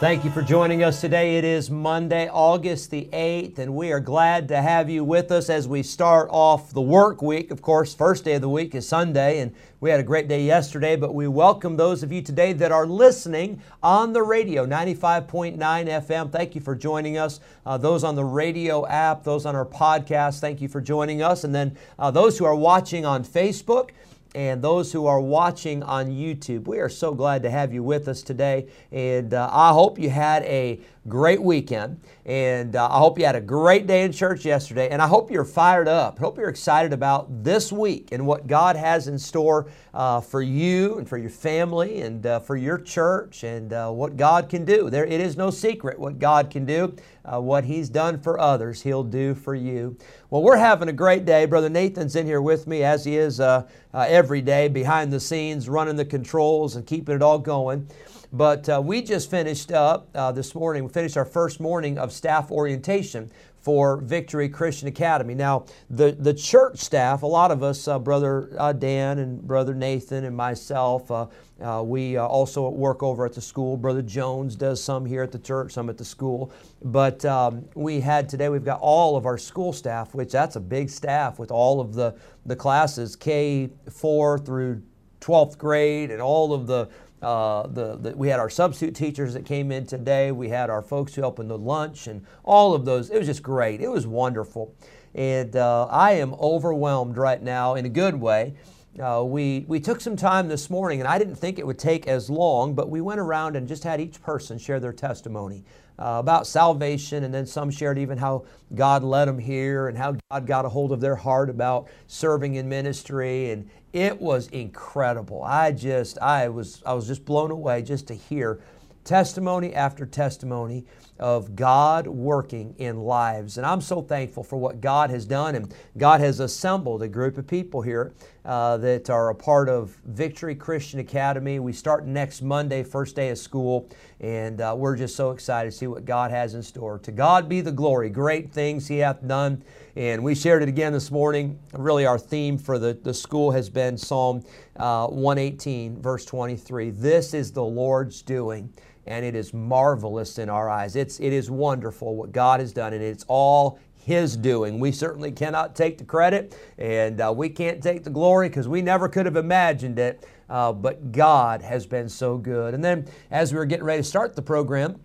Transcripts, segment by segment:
Thank you for joining us today. It is Monday, August the 8th, and we are glad to have you with us as we start off the work week. Of course, first day of the week is Sunday, and we had a great day yesterday, but we welcome those of you today that are listening on the radio, 95.9 FM. Thank you for joining us. Uh, those on the radio app, those on our podcast, thank you for joining us. And then uh, those who are watching on Facebook, and those who are watching on YouTube. We are so glad to have you with us today, and uh, I hope you had a great weekend. And uh, I hope you had a great day in church yesterday. And I hope you're fired up. I hope you're excited about this week and what God has in store uh, for you and for your family and uh, for your church and uh, what God can do. There, it is no secret what God can do. Uh, what He's done for others, He'll do for you. Well, we're having a great day. Brother Nathan's in here with me, as he is uh, every day, behind the scenes, running the controls and keeping it all going. But uh, we just finished up uh, this morning, we finished our first morning of staff orientation for Victory Christian Academy. Now, the, the church staff, a lot of us, uh, Brother uh, Dan and Brother Nathan and myself, uh, uh, we also work over at the school. Brother Jones does some here at the church, some at the school. But um, we had today, we've got all of our school staff, which that's a big staff with all of the, the classes, K4 through 12th grade, and all of the uh, the, the, we had our substitute teachers that came in today. We had our folks who helped in the lunch and all of those. It was just great. It was wonderful. And uh, I am overwhelmed right now in a good way. Uh, we, we took some time this morning, and I didn't think it would take as long, but we went around and just had each person share their testimony uh, about salvation, and then some shared even how God led them here and how God got a hold of their heart about serving in ministry. And it was incredible. I just, I was, I was just blown away just to hear testimony after testimony of God working in lives. And I'm so thankful for what God has done. And God has assembled a group of people here uh, that are a part of Victory Christian Academy. We start next Monday, first day of school, and uh, we're just so excited to see what God has in store. To God be the glory, great things He hath done. And we shared it again this morning. Really, our theme for the, the school has been Psalm uh, 118, verse 23. This is the Lord's doing and it is marvelous in our eyes. It's, it is wonderful what God has done, and it's all his doing. We certainly cannot take the credit and uh, we can't take the glory because we never could have imagined it. Uh, but God has been so good. And then as we were getting ready to start the program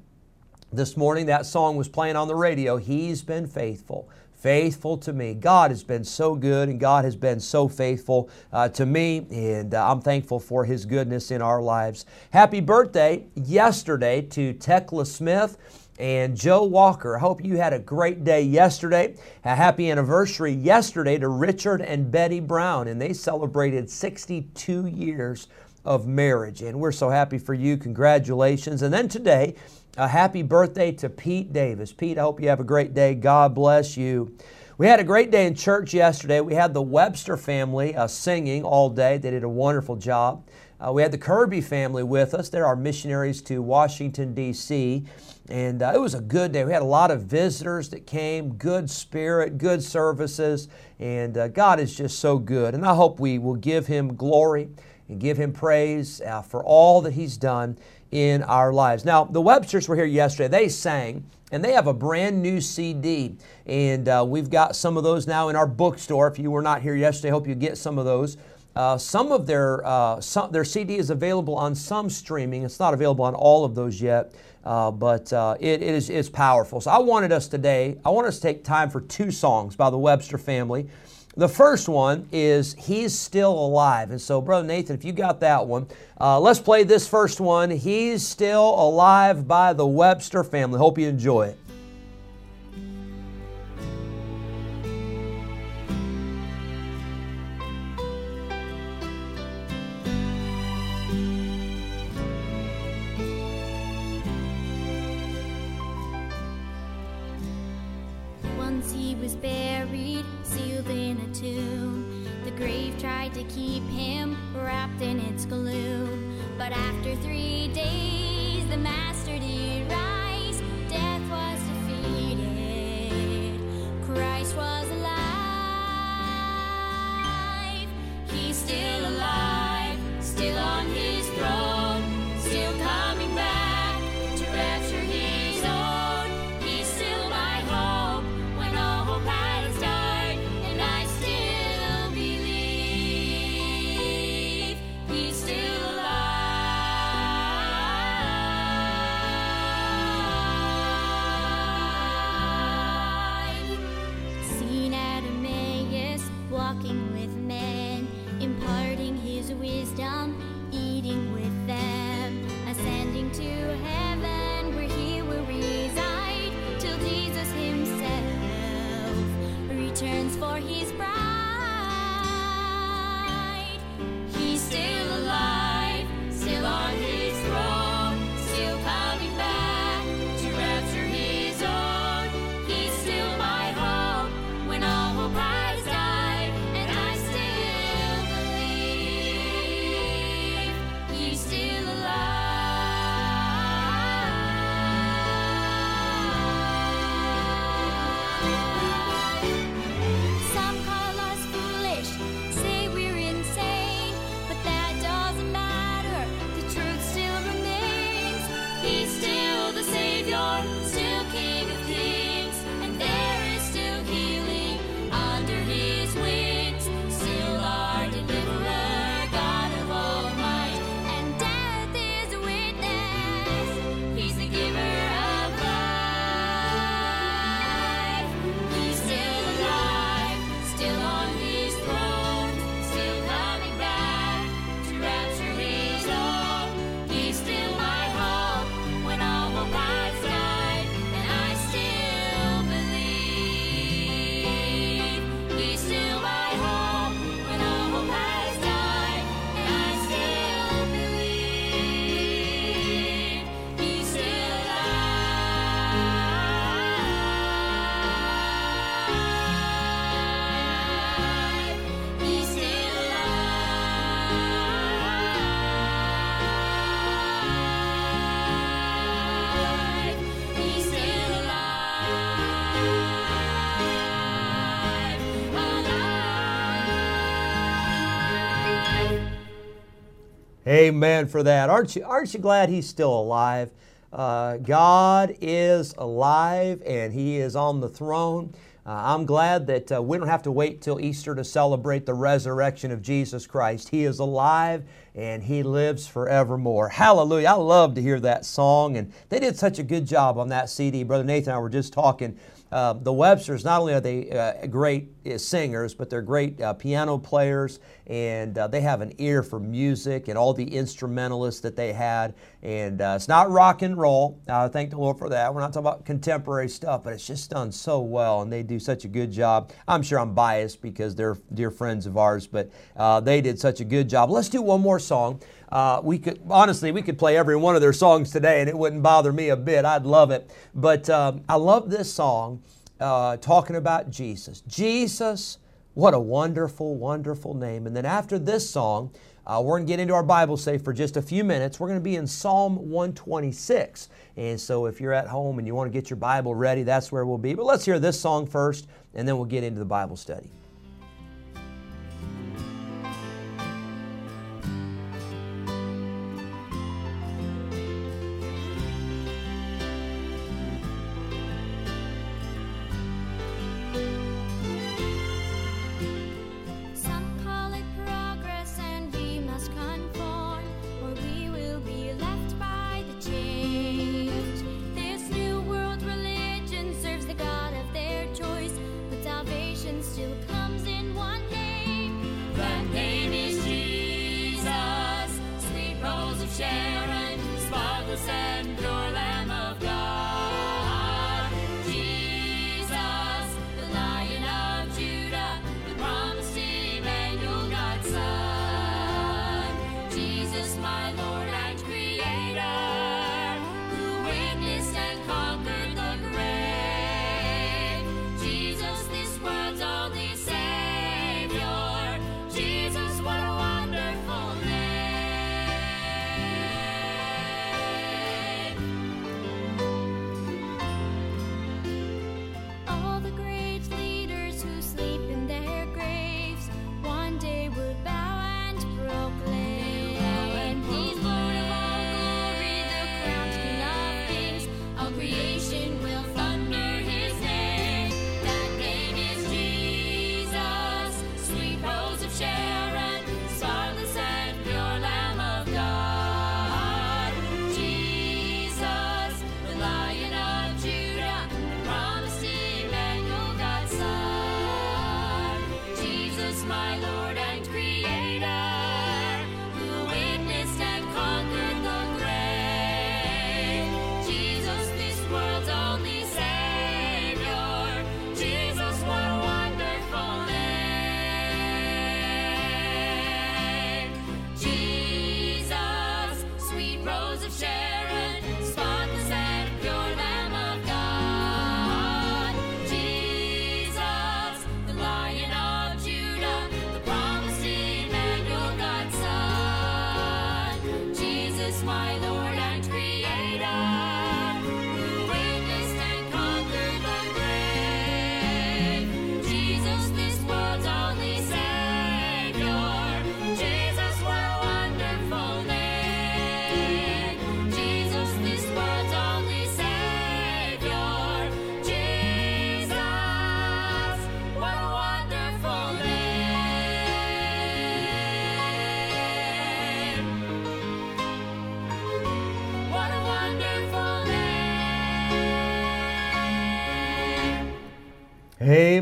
this morning, that song was playing on the radio. He's been faithful faithful to me. God has been so good and God has been so faithful uh, to me, and uh, I'm thankful for His goodness in our lives. Happy birthday yesterday to Tekla Smith and Joe Walker. I hope you had a great day yesterday. A happy anniversary yesterday to Richard and Betty Brown, and they celebrated 62 years of marriage. And we're so happy for you. Congratulations. And then today, a happy birthday to Pete Davis. Pete, I hope you have a great day. God bless you. We had a great day in church yesterday. We had the Webster family uh, singing all day. They did a wonderful job. Uh, we had the Kirby family with us. They're our missionaries to Washington, D.C. And uh, it was a good day. We had a lot of visitors that came, good spirit, good services. And uh, God is just so good. And I hope we will give Him glory and give Him praise uh, for all that He's done in our lives. Now, the Websters were here yesterday. They sang, and they have a brand new CD. And uh, we've got some of those now in our bookstore. If you were not here yesterday, I hope you get some of those. Uh, some of their uh, some, their CD is available on some streaming. It's not available on all of those yet, uh, but uh, it, it is it's powerful. So I wanted us today. I want us to take time for two songs by the Webster family. The first one is He's Still Alive. And so, Brother Nathan, if you got that one, uh, let's play this first one. He's Still Alive by the Webster family. Hope you enjoy it. Walking with Amen for that. Aren't you, aren't you glad he's still alive? Uh, God is alive and he is on the throne. Uh, I'm glad that uh, we don't have to wait till Easter to celebrate the resurrection of Jesus Christ. He is alive and he lives forevermore. Hallelujah. I love to hear that song, and they did such a good job on that CD. Brother Nathan and I were just talking. Uh, the Websters, not only are they uh, great uh, singers, but they're great uh, piano players, and uh, they have an ear for music and all the instrumentalists that they had. And uh, it's not rock and roll. Uh, thank the Lord for that. We're not talking about contemporary stuff, but it's just done so well, and they do such a good job. I'm sure I'm biased because they're dear friends of ours, but they did such a good job. Let's do one more song. Uh, we could honestly we could play every one of their songs today, and it wouldn't bother me a bit. I'd love it. But um, I love this song uh, talking about Jesus. Jesus, what a wonderful, wonderful name. And then after this song, uh, we're going to get into our Bible safe for just a few minutes. We're going to be in Psalm 126. And so if you're at home and you want to get your Bible ready, that's where we'll be. But let's hear this song first, and then we'll get into the Bible study.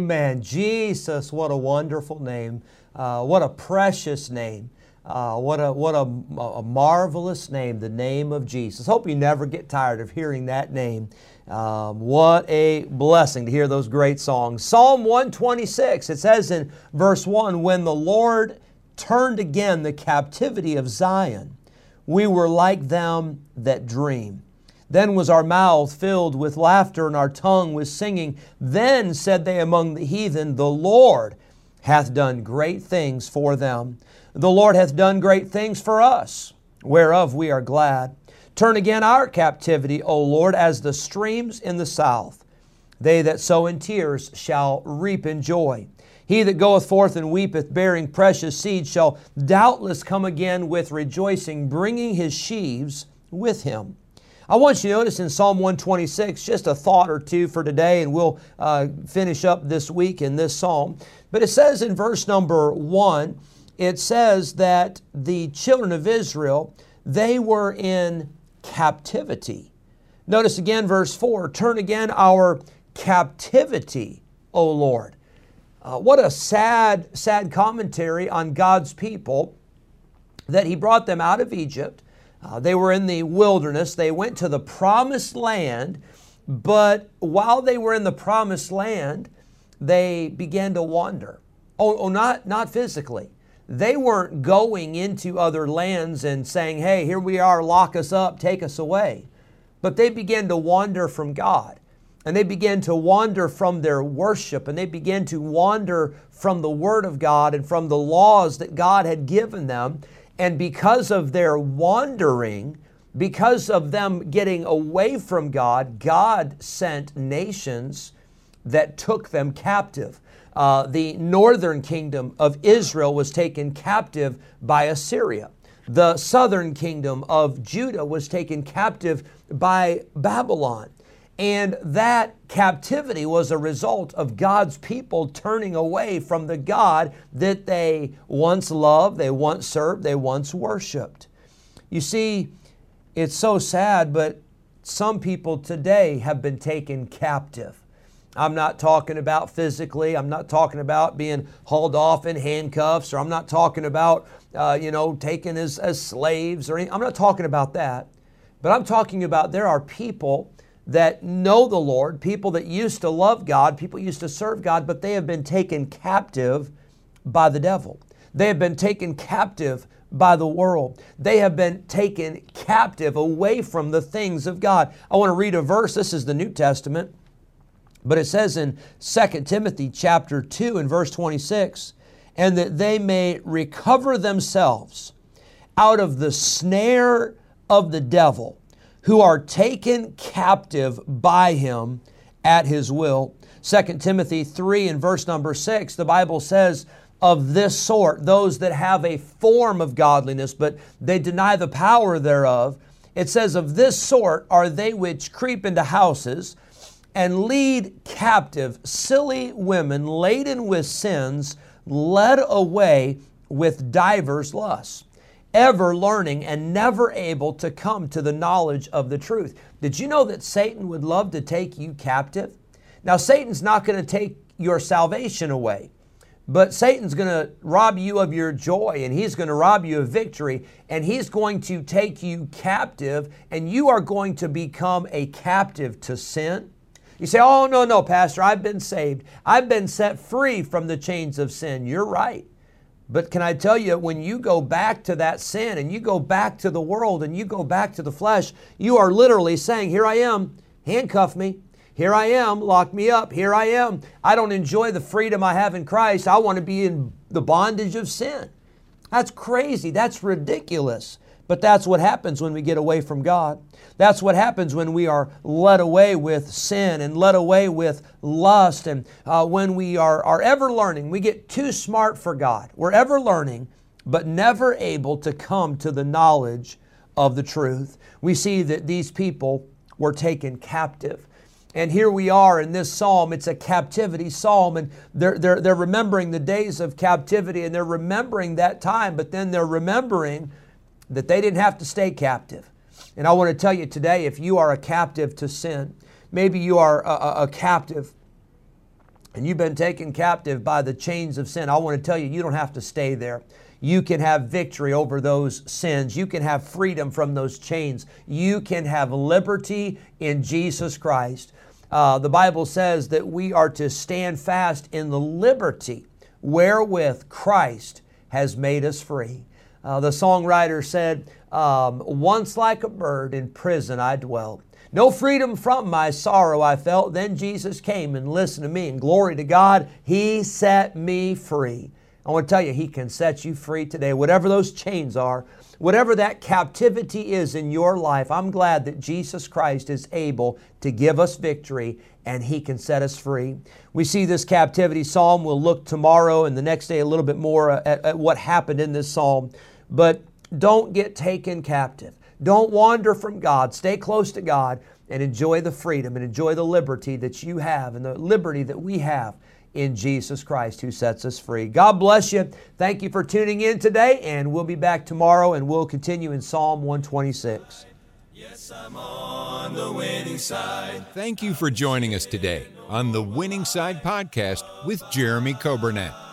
Amen. Jesus, what a wonderful name. Uh, what a precious name. Uh, what a what a, a marvelous name, the name of Jesus. Hope you never get tired of hearing that name. Um, what a blessing to hear those great songs. Psalm 126, it says in verse 1 When the Lord turned again the captivity of Zion, we were like them that dream. Then was our mouth filled with laughter and our tongue with singing. Then said they among the heathen, The Lord hath done great things for them. The Lord hath done great things for us, whereof we are glad. Turn again our captivity, O Lord, as the streams in the south. They that sow in tears shall reap in joy. He that goeth forth and weepeth, bearing precious seed, shall doubtless come again with rejoicing, bringing his sheaves with him. I want you to notice in Psalm 126 just a thought or two for today, and we'll uh, finish up this week in this psalm. But it says in verse number one, it says that the children of Israel, they were in captivity. Notice again verse 4 Turn again our captivity, O Lord. Uh, what a sad, sad commentary on God's people that He brought them out of Egypt. Uh, they were in the wilderness, they went to the promised land, but while they were in the promised land, they began to wander. Oh, oh not, not physically they weren't going into other lands and saying, hey, here we are, lock us up, take us away. But they began to wander from God. And they began to wander from their worship and they began to wander from the Word of God and from the laws that God had given them. And because of their wandering, because of them getting away from God, God sent nations that took them captive. Uh, the northern kingdom of Israel was taken captive by Assyria. The southern kingdom of Judah was taken captive by Babylon. And that captivity was a result of God's people turning away from the God that they once loved, they once served, they once worshiped. You see, it's so sad, but some people today have been taken captive. I'm not talking about physically. I'm not talking about being hauled off in handcuffs, or I'm not talking about, uh, you know, taken as, as slaves, or anything. I'm not talking about that. But I'm talking about there are people that know the Lord, people that used to love God, people used to serve God, but they have been taken captive by the devil. They have been taken captive by the world. They have been taken captive away from the things of God. I want to read a verse. This is the New Testament. But it says in 2 Timothy chapter 2 and verse 26, and that they may recover themselves out of the snare of the devil, who are taken captive by him at his will. 2 Timothy 3 and verse number 6, the Bible says, of this sort, those that have a form of godliness, but they deny the power thereof. It says, Of this sort are they which creep into houses and lead captive silly women laden with sins, led away with divers lusts, ever learning and never able to come to the knowledge of the truth. Did you know that Satan would love to take you captive? Now, Satan's not going to take your salvation away. But Satan's going to rob you of your joy and he's going to rob you of victory and he's going to take you captive and you are going to become a captive to sin. You say, oh, no, no, Pastor, I've been saved. I've been set free from the chains of sin. You're right. But can I tell you, when you go back to that sin and you go back to the world and you go back to the flesh, you are literally saying, Here I am, handcuff me. Here I am, lock me up. Here I am. I don't enjoy the freedom I have in Christ. I want to be in the bondage of sin. That's crazy. That's ridiculous. But that's what happens when we get away from God. That's what happens when we are led away with sin and led away with lust. And uh, when we are, are ever learning, we get too smart for God. We're ever learning, but never able to come to the knowledge of the truth. We see that these people were taken captive. And here we are in this psalm. It's a captivity psalm, and they're, they're, they're remembering the days of captivity and they're remembering that time, but then they're remembering that they didn't have to stay captive. And I want to tell you today if you are a captive to sin, maybe you are a, a, a captive and you've been taken captive by the chains of sin, I want to tell you, you don't have to stay there. You can have victory over those sins. You can have freedom from those chains. You can have liberty in Jesus Christ. Uh, the Bible says that we are to stand fast in the liberty wherewith Christ has made us free. Uh, the songwriter said, um, Once like a bird in prison I dwelt. No freedom from my sorrow I felt. Then Jesus came and listened to me, and glory to God, He set me free. I want to tell you, He can set you free today. Whatever those chains are, whatever that captivity is in your life, I'm glad that Jesus Christ is able to give us victory and He can set us free. We see this captivity psalm. We'll look tomorrow and the next day a little bit more at, at what happened in this psalm. But don't get taken captive. Don't wander from God. Stay close to God and enjoy the freedom and enjoy the liberty that you have and the liberty that we have in Jesus Christ who sets us free. God bless you. Thank you for tuning in today, and we'll be back tomorrow and we'll continue in Psalm 126. Yes, I'm on the winning side. Thank you for joining us today on the Winning Side Podcast with Jeremy Coburnett,